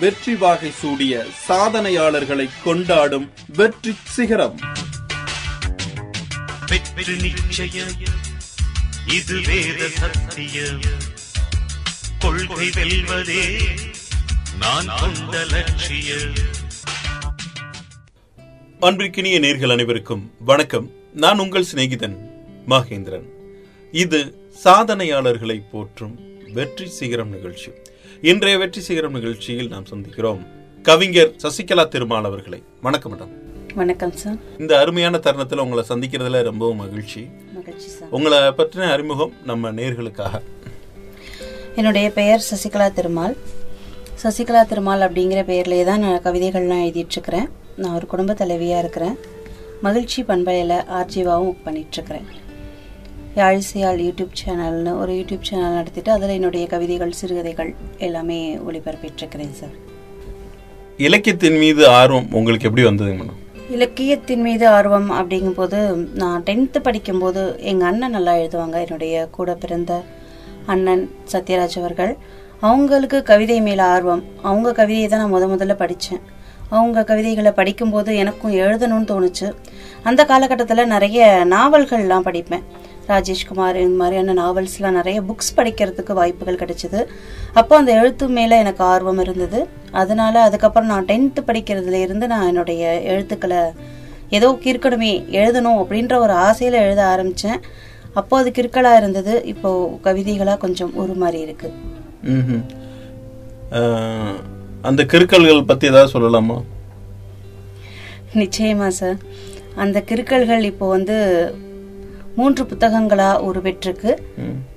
வெற்றி வாகை சூடிய சாதனையாளர்களை கொண்டாடும் வெற்றி சிகரம். வெற்றி நிச்சயம். இது வேத சத்தியம். கொள்கை வெல்வதே நான் கொண்ட லட்சியம். அன்பிற்கினிய நேர்கள் அனைவருக்கும் வணக்கம். நான் உங்கள் சிநேகிதன் மகேந்திரன். இது சாதனையாளர்களை போற்றும் வெற்றி சிகரம் நிகழ்ச்சி. இன்றைய வெற்றி சிகரம் நிகழ்ச்சியில் நாம் சந்திக்கிறோம் கவிஞர் சசிகலா திருமால் அவர்களை. வணக்கம் மேடம். வணக்கம் சார் இந்த அருமையான தருணத்துல உங்களை சந்திக்கிறதுல ரொம்பவும் மகிழ்ச்சி. உங்களை பற்றின அறிமுகம் நம்ம நேர்களுக்காக. என்னுடைய பெயர் சசிகலா திருமால். சசிகலா திருமால் அப்படிங்கிற பெயர்லேயே தான் நான் கவிதைகள்லாம் எழுதிட்டுருக்கிறேன். நான் ஒரு குடும்ப தலைவியாக இருக்கிறேன். மகிழ்ச்சி பண்பலையில் ஆர்ஜிவாவும் ஒர்க் பண்ணிகிட்ருக்கிறேன் யாழிசையால் யூடியூப் சேனல்னு ஒரு யூடியூப் சேனல் நடத்திட்டு அதில் என்னுடைய கவிதைகள் சிறுகதைகள் எல்லாமே ஒளிபரப்பிட்டுருக்கிறேன் சார். இலக்கியத்தின் மீது ஆர்வம் உங்களுக்கு எப்படி வந்தது மேடம் இலக்கியத்தின் மீது ஆர்வம் அப்படிங்கும்போது நான் டென்த்து படிக்கும்போது எங்கள் அண்ணன் நல்லா எழுதுவாங்க. என்னுடைய கூட பிறந்த அண்ணன் சத்யராஜ் அவர்கள். அவங்களுக்கு கவிதை மேலே ஆர்வம். அவங்க கவிதையை தான் நான் முத முதல்ல படித்தேன் அவங்க கவிதைகளை படிக்கும்போது எனக்கும் எழுதணும்னு தோணுச்சு. அந்த காலகட்டத்தில் நிறைய நாவல்கள்லாம் படிப்பேன். ராஜேஷ்குமார் இந்த மாதிரியான நாவல்ஸ்லாம் நிறைய புக்ஸ் படிக்கிறதுக்கு வாய்ப்புகள் கிடைச்சிது. அப்போ அந்த எழுத்து மேலே எனக்கு ஆர்வம் இருந்தது. அதனால அதுக்கப்புறம் நான் டென்த்து படிக்கிறதுல இருந்து நான் என்னுடைய எழுத்துக்களை ஏதோ கிறுக்கணுமே எழுதணும் அப்படின்ற ஒரு ஆசையில் எழுத ஆரம்பித்தேன் அப்போ அது கிறுக்கலாக இருந்தது. இப்போ கவிதைகளாக கொஞ்சம் உருமாறி இருக்கு. ம்ஹும். அஹ், அந்த கிறுக்கல்கள் பத்தி ஏதாவது சொல்லலாமா? நிச்சயமா சார் அந்த கிறுக்கல்கள் இப்போ வந்து மூன்று புத்தகங்களா உருவெற்றிருக்கு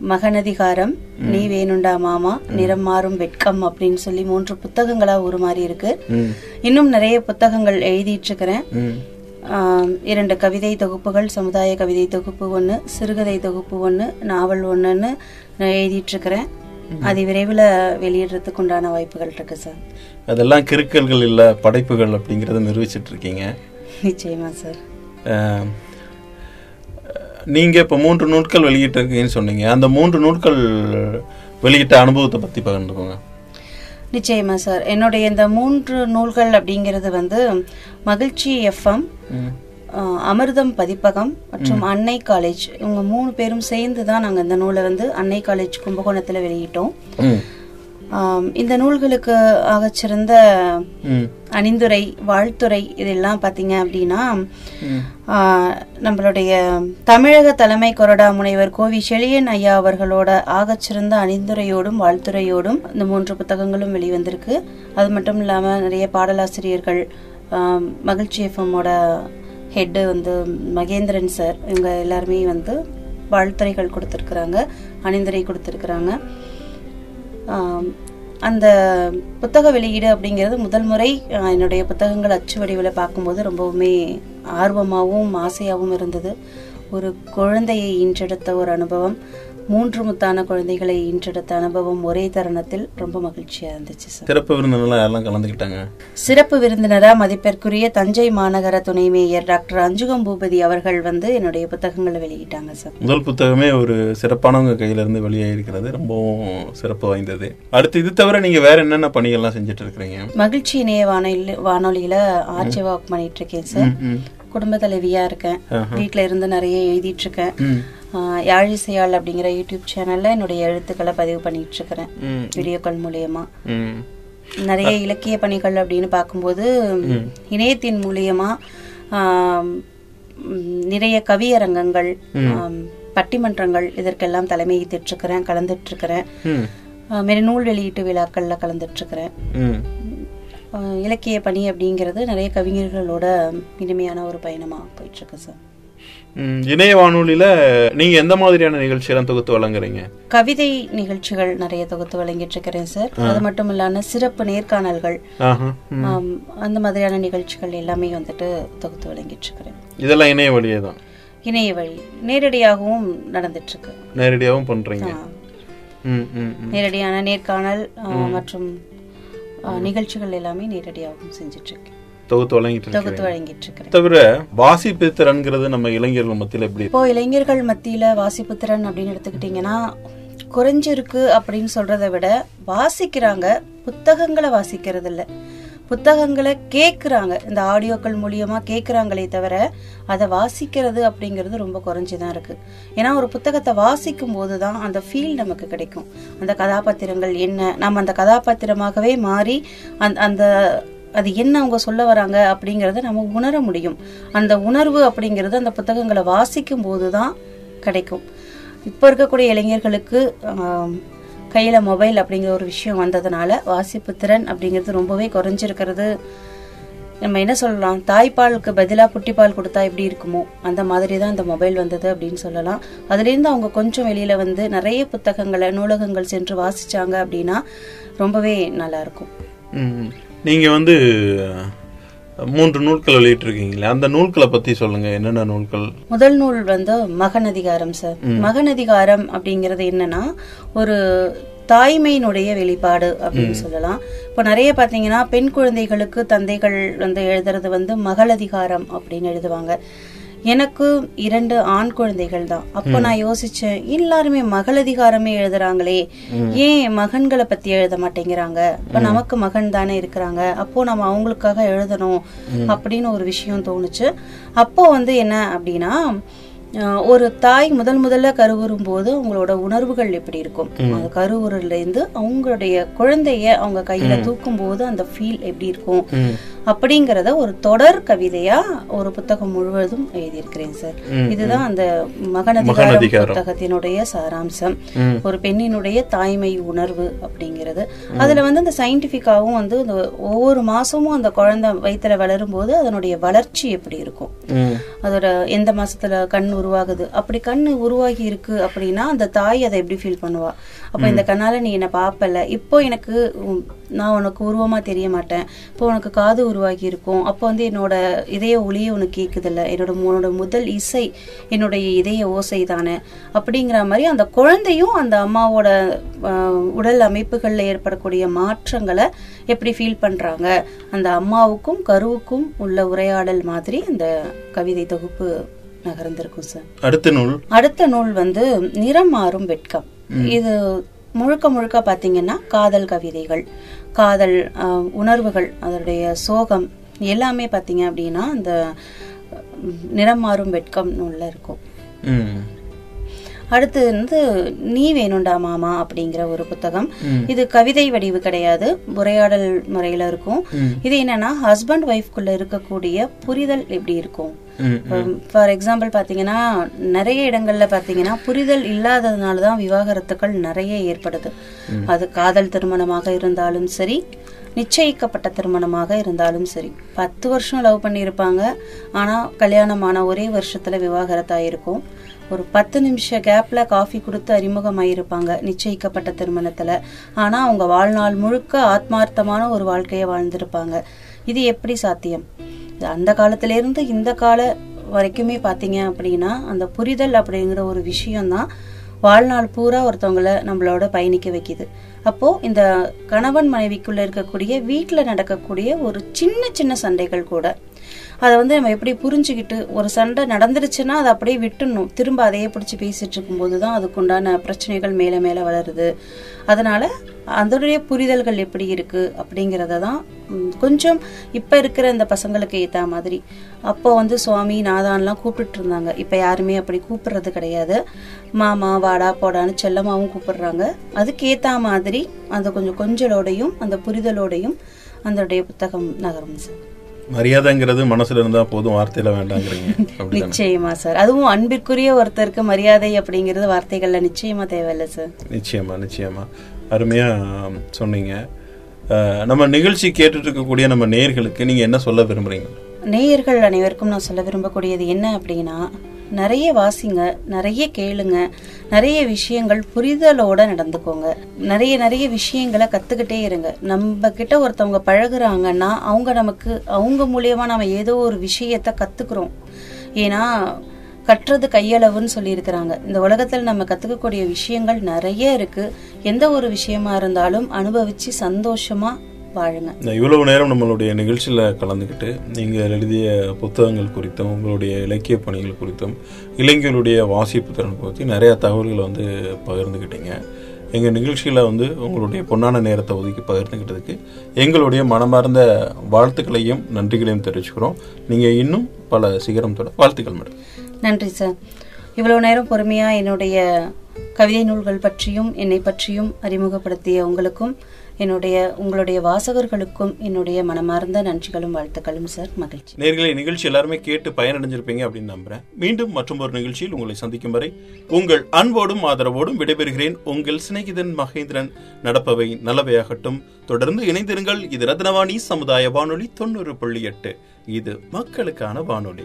மகனதிகாரம் நீ வேணுண்டா மாமா நிறம் மாறும் வெட்கம் அப்படின்னு சொல்லி மூன்று புத்தகங்களா உருமாறி இருக்கு. ம். இன்னும் நிறைய புத்தகங்கள் எழுதிட்டு இருக்கிறேன் இரண்டு கவிதை தொகுப்புகள் சமுதாய கவிதை தொகுப்பு ஒன்று சிறுகதை தொகுப்பு ஒன்று நாவல் ஒன்றுன்னு நான் எழுதிட்டு இருக்கிறேன் அது விரைவில் வெளியிடுறதுக்கு உண்டான வாய்ப்புகள் இருக்கு சார். அதெல்லாம் கிறுக்கல்கள் இல்ல படைப்புகள் அப்படிங்கறத நிரூபிச்சிட்டு இருக்கீங்க நிச்சயமா சார். அஹ், நீங்க இப்ப மூன்று நூட்கள் வெளியிட்டிருக்கீங்கன்னு சொன்னீங்க. அந்த மூன்று நூட்கள் வெளியிட்ட அனுபவத்தை பத்தி பகிர்ந்துக்கோங்க. நிச்சயமா சார் என்னுடைய இந்த மூன்று நூல்கள் அப்படிங்கிறது வந்து மகிழ்ச்சி எஃப்எம் அமிர்தம் பதிப்பகம் மற்றும் அன்னை காலேஜ். இவங்க மூணு பேரும் சேர்ந்து தான் நாங்கள் இந்த நூலை வந்து அன்னை காலேஜ் கும்பகோணத்தில் வெளியிட்டோம். இந்த நூல்களுக்கு ஆகச்சிறந்த. அணிந்துரை வாழ்த்துரை இதெல்லாம் பார்த்தீங்க அப்படின்னா நம்மளுடைய தமிழக தலைமை கொறடா முனைவர் கோவி செழியன் ஐயா அவர்களோட ஆகச்சிறந்த அணிந்துரையோடும் வாழ்த்துரையோடும் இந்த மூன்று புத்தகங்களும் வெளிவந்திருக்கு. அது மட்டும் இல்லாமல் நிறைய பாடலாசிரியர்கள் மகிழ்ச்சி எஃப்எம்மோட ஹெட்டு வந்து மகேந்திரன் சார் இவங்க எல்லாருமே வந்து வாழ்த்துரைகள் கொடுத்துருக்குறாங்க அணிந்துரை கொடுத்துருக்குறாங்க. அந்த புத்தக வெளியீடு அப்படிங்கிறது முதல் முறை என்னுடைய புத்தகங்கள் அச்சு வடிவில் பார்க்கும்போது ரொம்பவுமே ஆர்வமாகவும் ஆசையாகவும் இருந்தது. ஒரு குழந்தையை ஈன்றெடுத்த ஒரு அனுபவம். மூன்று முத்தான குழந்தைகளை ஈன்றெடுத்த அனுபவம் ஒரே தருணத்தில் ரொம்ப மகிழ்ச்சியா இருந்துச்சு சார் சிறப்பு விருந்தினர்லாம் யாரெல்லாம் கலந்துக்கிட்டாங்க? சிறப்பு விருந்தினரா மதிப்பிற்குரிய தஞ்சை மாநகர துணை மேயர் டாக்டர் அஞ்சுகம் பூபதி அவர்கள் வந்து என்னுடைய புத்தகங்களை வெளியிட்டாங்க சார் முதல் புத்தகமே ஒரு சிறப்பானவங்க கையில இருந்து வெளியாயிருக்கிறது ரொம்பவும் சிறப்பு வாய்ந்தது. அடுத்து இது தவிர நீங்க வேற என்னென்ன பணிகள்லாம் செஞ்சுட்டு இருக்கிறீங்க மகிழ்ச்சி இணைய வானொலி வானொலியில ஆர்ச்சி வாக் பண்ணிட்டு இருக்கேன் சார் குடும்ப தலைவியா இருக்கேன். வீட்ல இருந்து நிறைய எழுதிட்டு இருக்கேன் யாழிசையாள் அப்படிங்கிற யூடியூப் சேனல்ல என்னுடைய எழுத்துக்களை பதிவு பண்ணிட்டு இருக்கிறேன். வீடியோக்கள் மூலியமா. நிறைய இலக்கிய பணிகள் அப்படின்னு பார்க்கும்போது இணையத்தின் மூலியமா நிறைய கவியரங்கங்கள் பட்டிமன்றங்கள் இதற்கெல்லாம் தலைமை ஏற்றுக்கிறேன் கலந்துட்டு இருக்கிறேன். மாரி நூல் வெளியீட்டு விழாக்கள்ல கலந்துட்டு இருக்கிறேன் இலக்கிய பணி அப்படிங்கிறது நிறைய கவிஞர்களோட இனிமையான ஒரு பயணமா போயிட்டு இருக்கு சார். இணைய வானொலியில நீங்க எந்த மாதிரியான நிகழ்ச்சியெல்லாம் தொகுத்து வழங்குறீங்க? கவிதை நிகழ்ச்சிகள் நிறைய தொகுத்து வழங்கிட்டு இருக்கிறேன் சார் அது மட்டும் இல்லாம சிறப்பு நேர்காணல்கள் அந்த மாதிரியான நிகழ்ச்சிகள் எல்லாமே வந்துட்டு தொகுத்து வழங்கிட்டு இருக்கிறேன் இதெல்லாம் இணைய வழியே தான்? இணைய வழி. நேரடியாகவும் நடந்துட்டு இருக்கு நேரடியாகவும் பண்றீங்க. நேரடியான நேர்காணல் மற்றும் நிகழ்ச்சிகள் எல்லாமே நேரடியாகவும் செஞ்சுட்டு இருக்கேன் தொகுத்து வழங்கிட்டு தொகுத்து வழங்கிட்டு இருக்கிறேன். தவிர வாசிப்பு திறன்கிறது நம்ம இளைஞர்கள் மத்தியில எப்படி இப்போ இளைஞர்கள் மத்தியில வாசிப்பு திறன் அப்படின்னு எடுத்துக்கிட்டீங்கன்னா குறைஞ்சிருக்கு அப்படின்னு சொல்றதை விட வாசிக்கிறாங்க புத்தகங்களை வாசிக்கிறது இல்ல புத்தகங்களை கேட்குறாங்க இந்த ஆடியோக்கள் மூலியமா கேட்குறாங்களே தவிர அதை வாசிக்கிறது அப்படிங்கிறது ரொம்ப குறைஞ்சிதான் இருக்கு. ஏன்னா ஒரு புத்தகத்தை வாசிக்கும் போது தான் அந்த ஃபீல் நமக்கு கிடைக்கும். அந்த கதாபாத்திரங்கள் என்ன? நம்ம அந்த கதாபாத்திரமாகவே மாறி அந்த அந்த அது என்ன அவங்க சொல்ல வராங்க அப்படிங்கிறத நம்ம உணர முடியும். அந்த உணர்வு அப்படிங்கிறது அந்த புத்தகங்களை வாசிக்கும் போது தான் கிடைக்கும். இப்போ இருக்கக்கூடிய இளைஞர்களுக்கு கையில் மொபைல் அப்படிங்கிற ஒரு விஷயம் வந்ததுனால வாசிப்பு திறன் அப்படிங்கிறது ரொம்பவே குறைஞ்சிருக்கிறது. நம்ம என்ன சொல்லலாம்? தாய்ப்பாலுக்கு பதிலாக புட்டிப்பால் கொடுத்தா எப்படி இருக்குமோ? அந்த மாதிரி தான் இந்த மொபைல் வந்தது அப்படின்னு சொல்லலாம். அதுலேருந்து அவங்க கொஞ்சம் வெளியில் வந்து நிறைய புத்தகங்களை நூலகங்கள் சென்று வாசிச்சாங்க அப்படின்னா ரொம்பவே நல்லா இருக்கும் ம். நீங்க வந்து மூன்று நூல்கள் வெளியிட்டிருக்கீங்களே அந்த நூல்களை பத்தி சொல்லுங்க என்னென்ன நூல்கள்? முதல் நூல் வந்து மகனதிகாரம் சார். மகனதிகாரம் அப்படிங்கிறது என்னன்னா ஒரு தாய்மையினுடைய வெளிப்பாடு அப்படின்னு சொல்லலாம். இப்போ நிறைய பாத்தீங்கன்னா பெண் குழந்தைகளுக்கு தந்தைகள் வந்து எழுதுறது வந்து மகளதிகாரம் அப்படின்னு எழுதுவாங்க. எனக்கு இரண்டு ஆண் குழந்தைகள் தான் அப்போ நான் யோசிச்சேன் எல்லாருமே மகளதிகாரமே எழுதுறாங்களே. ஏன் மகன்களை பத்தி எழுத மாட்டேங்கிறாங்க? இப்ப நமக்கு மகன் தானே இருக்கிறாங்க. அப்போ நம்ம அவங்களுக்காக எழுதணும் அப்படின்னு ஒரு விஷயம் தோணுச்சு. அப்போ வந்து என்ன அப்படின்னா ஒரு தாய் முதல் முதல்ல கருவுறும் போது அவங்களோட உணர்வுகள் எப்படி இருக்கும்? அந்த கருவுறல இருந்து அவங்களுடைய குழந்தைய அவங்க கையில தூக்கும் போது அந்த ஃபீல் எப்படி இருக்கும்? அப்படிங்கறத ஒரு தொடர் கவிதையா ஒரு புத்தகம் முழுவதும் எழுதியிருக்கிறேன் சார். இதுதான் அந்த மகனதிகாரம். புத்தகத்தினுடைய சாராம்சம். ஒரு பெண்ணினுடைய தாய்மை உணர்வு அப்படிங்கிறது. அதுல வந்து அந்த சயின்டிபிக்காவும் வந்து ஒவ்வொரு மாசமும் அந்த குழந்தை வயித்துல வளரும் போது அதனுடைய வளர்ச்சி எப்படி இருக்கும். அதோட எந்த மாசத்துல கண் உருவாகுது? அப்படி கண் உருவாகி இருக்கு அப்படின்னா அந்த தாய் அதை எப்படி ஃபீல் பண்ணுவா? அப்ப இந்த கண்ணால நீ என்ன பாப்பல இப்போ எனக்கு நான் உனக்கு உருவமா தெரிய மாட்டேன் இப்போ உனக்கு காது உருவாகி இருக்கும். அப்போ வந்து என்னோட இதய ஒளியே உனக்கு கேக்குதில்ல. என்னோட உன்னோட முதல் இசை என்னுடைய இதய ஓசை தானே. அப்படிங்கிற மாதிரி அந்த குழந்தையும் அந்த அம்மாவோட உடல் அமைப்புகள்ல ஏற்படக்கூடிய மாற்றங்களை எப்படி ஃபீல் பண்றாங்க? அந்த அம்மாவுக்கும் கருவுக்கும் உள்ள உரையாடல் மாதிரி அந்த கவிதை தொகுப்பு நகர்ந்திருக்கும் சார் அடுத்த நூல்? அடுத்த நூல் வந்து நிறம் மாறும் வெட்கம். இது முழுக்க முழுக்க பாத்தீங்கன்னா காதல் கவிதைகள். காதல் உணர்வுகள் அதனுடைய சோகம் எல்லாமே பார்த்தீங்க அப்படின்னா அந்த நிறம் மாறும் வெட்கம் நூல்ல இருக்கும். அடுத்து வந்து நீ வேணுண்டா மாமா அப்படிங்கிற ஒரு புத்தகம். இது கவிதை வடிவு கிடையாது. உரையாடல் முறையில இருக்கும். இது என்னன்னா ஹஸ்பண்ட் ஒய்ஃப்குள்ள இருக்கக்கூடிய புரிதல் எப்படி இருக்கும். ஃபார் எக்ஸாம்பிள் பாத்தீங்கன்னா நிறைய இடங்கள்ல பாத்தீங்கன்னா புரிதல் இல்லாததுனால தான் விவாகரத்துக்கள் நிறைய ஏற்படுது. அது காதல் திருமணமாக இருந்தாலும் சரி நிச்சயிக்கப்பட்ட திருமணமாக இருந்தாலும் சரி. பத்து வருஷம் லவ் பண்ணியிருப்பாங்க. ஆனா கல்யாணமான ஒரே வருஷத்துல விவாகரத்தாயிருக்கும். ஒரு பத்து நிமிஷ கேப்ல காஃபி கொடுத்து அறிமுகமாயிருப்பாங்க நிச்சயிக்கப்பட்ட திருமணத்துல. ஆனா அவங்க வாழ்நாள் முழுக்க ஆத்மார்த்தமான ஒரு வாழ்க்கையை வாழ்ந்திருப்பாங்க. இது எப்படி சாத்தியம்? அந்த காலத்துல இருந்து இந்த கால வரைக்குமே பாத்தீங்க அப்படின்னா அந்த புரிதல் அப்படிங்கிற ஒரு விஷயம்தான் வாழ்நாள் பூரா ஒருத்தவங்கள நம்மளோட பயணிக்க வைக்குது. அப்போ இந்த கணவன் மனைவிக்குள்ள இருக்கக்கூடிய வீட்டில் நடக்கக்கூடிய ஒரு சின்ன சின்ன சண்டைகள் கூட அதை வந்து நம்ம எப்படி புரிஞ்சுக்கிட்டு ஒரு சண்டை நடந்துருச்சுன்னா அதை அப்படியே விட்டுடணும். திரும்ப அதையே பிடிச்சி பேசிட்டு இருக்கும்போது தான் அதுக்குண்டான பிரச்சனைகள் மேலே மேலே வளருது. அதனால அதனுடைய புரிதல்கள் எப்படி இருக்கு அப்படிங்கிறத தான் கொஞ்சம் இப்போ இருக்கிற இந்த பசங்களுக்கு ஏற்ற மாதிரி. அப்போ வந்து சுவாமி நாதான்லாம் கூப்பிட்டு இருந்தாங்க. இப்போ யாருமே அப்படி கூப்பிடுறது கிடையாது. மாமா வாடா போடான்னு செல்லமாவும் கூப்பிடுறாங்க. அதுக்கு ஏற்ற மாதிரி அந்த கொஞ்சம் கொஞ்சலோடையும் அந்த புரிதலோடையும் அதனுடைய புத்தகம் நகரும் சார். மரியாதைங்கிறது மனசுல இருந்தா போதும் வார்த்தையில வேண்டாங்கிறீங்க. நிச்சயமா சார். அதுவும் அன்பிற்குரிய ஒருத்தருக்கு மரியாதை அப்படிங்கிறது வார்த்தைகள்ல நிச்சயமா தேவையில்லை சார். நிச்சயமா நிச்சயமா. அருமையா சொன்னீங்க. நம்ம நிகழ்ச்சி கேட்டுட்டு இருக்கக்கூடிய நம்ம நேயர்களுக்கு நீங்க என்ன சொல்ல விரும்புறீங்க? நேயர்கள் அனைவருக்கும் நான் சொல்ல விரும்பக்கூடியது என்ன அப்படின்னா நிறைய வாசிங்க நிறைய கேளுங்க நிறைய விஷயங்கள் புரிதலோட நடந்துக்கோங்க. நிறைய நிறைய விஷயங்களை கத்துக்கிட்டே இருங்க. நம்ம கிட்ட ஒருத்தவங்க பழகுறாங்கன்னா அவங்க நமக்கு அவங்க மூலியமா நம்ம ஏதோ ஒரு விஷயத்த கத்துக்கிறோம். ஏன்னா கற்றது கையளவுன்னு சொல்லியிருக்கிறாங்க. இந்த உலகத்தில் நம்ம கற்றுக்கக்கூடிய விஷயங்கள் நிறைய இருக்குது எந்த ஒரு விஷயமா இருந்தாலும் அனுபவித்து சந்தோஷமாக வாழுங்க இவ்வளவு நேரம் நம்மளுடைய நிகழ்ச்சியில் கலந்துக்கிட்டு நீங்கள் எழுதிய புத்தகங்கள் குறித்தும் உங்களுடைய இலக்கிய பணிகள் குறித்தும் இளைஞர்களுடைய வாசிப்பு திறன் குறித்து நிறைய தகவல்களை வந்து பகிர்ந்துக்கிட்டீங்க. எங்கள் நிகழ்ச்சியில் வந்து உங்களுடைய பொன்னான நேரத்தை ஒதுக்கி பகிர்ந்துக்கிட்டதுக்கு எங்களுடைய மனமார்ந்த வாழ்த்துக்களையும் நன்றிகளையும் தெரிவிச்சுக்கிறோம். நீங்கள் இன்னும் பல சிகரம் தொட வாழ்த்துக்கள் மேடம். நன்றி சார். இவ்வளவு நேரம் பொறுமையா என்னுடைய கவிதை நூல்கள் பற்றியும் என்னை பற்றியும் அறிமுகப்படுத்திய உங்களுக்கும் என்னுடைய உங்களுடைய வாசகர்களுக்கும் என்னுடைய மனமார்ந்த நன்றிகளும் வாழ்த்துக்களும் சார். மகிழ்ச்சி. நேர்களை நிகழ்ச்சி எல்லாருமே கேட்டு பயனடைஞ்சிருப்பீங்க அப்படின்னு நம்புறேன். மீண்டும் மற்றும் ஒரு நிகழ்ச்சியில் உங்களை சந்திக்கும் வரை உங்கள் அன்போடும் ஆதரவோடும் விடைபெறுகிறேன். உங்கள் சிநேகிதன் மகேந்திரன் நடப்பவை நல்லவையாகட்டும். தொடர்ந்து இணைந்திருங்கள். இது ரத்னவாணி சமுதாய வானொலி தொண்ணூறு புள்ளி எட்டு. இது மக்களுக்கான வானொலி.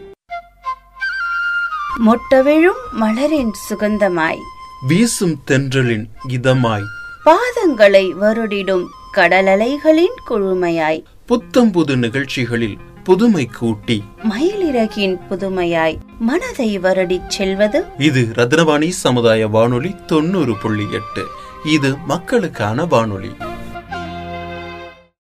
மொட்டவிழும் மலரின் சுகந்தமாய். வீசும் தென்றலின் இதமாய். பாதங்களை வருடிடும் கடலலைகளின் குழுமையாய். புத்தம் புது நிகழ்ச்சிகளில் புதுமை கூட்டி. மயிலிறகின் புதுமையாய் மனதை வருடிச் செல்வது. இது ரத்னவாணி சமுதாய வானொலி தொண்ணூறு புள்ளி எட்டு. இது மக்களுக்கான வானொலி.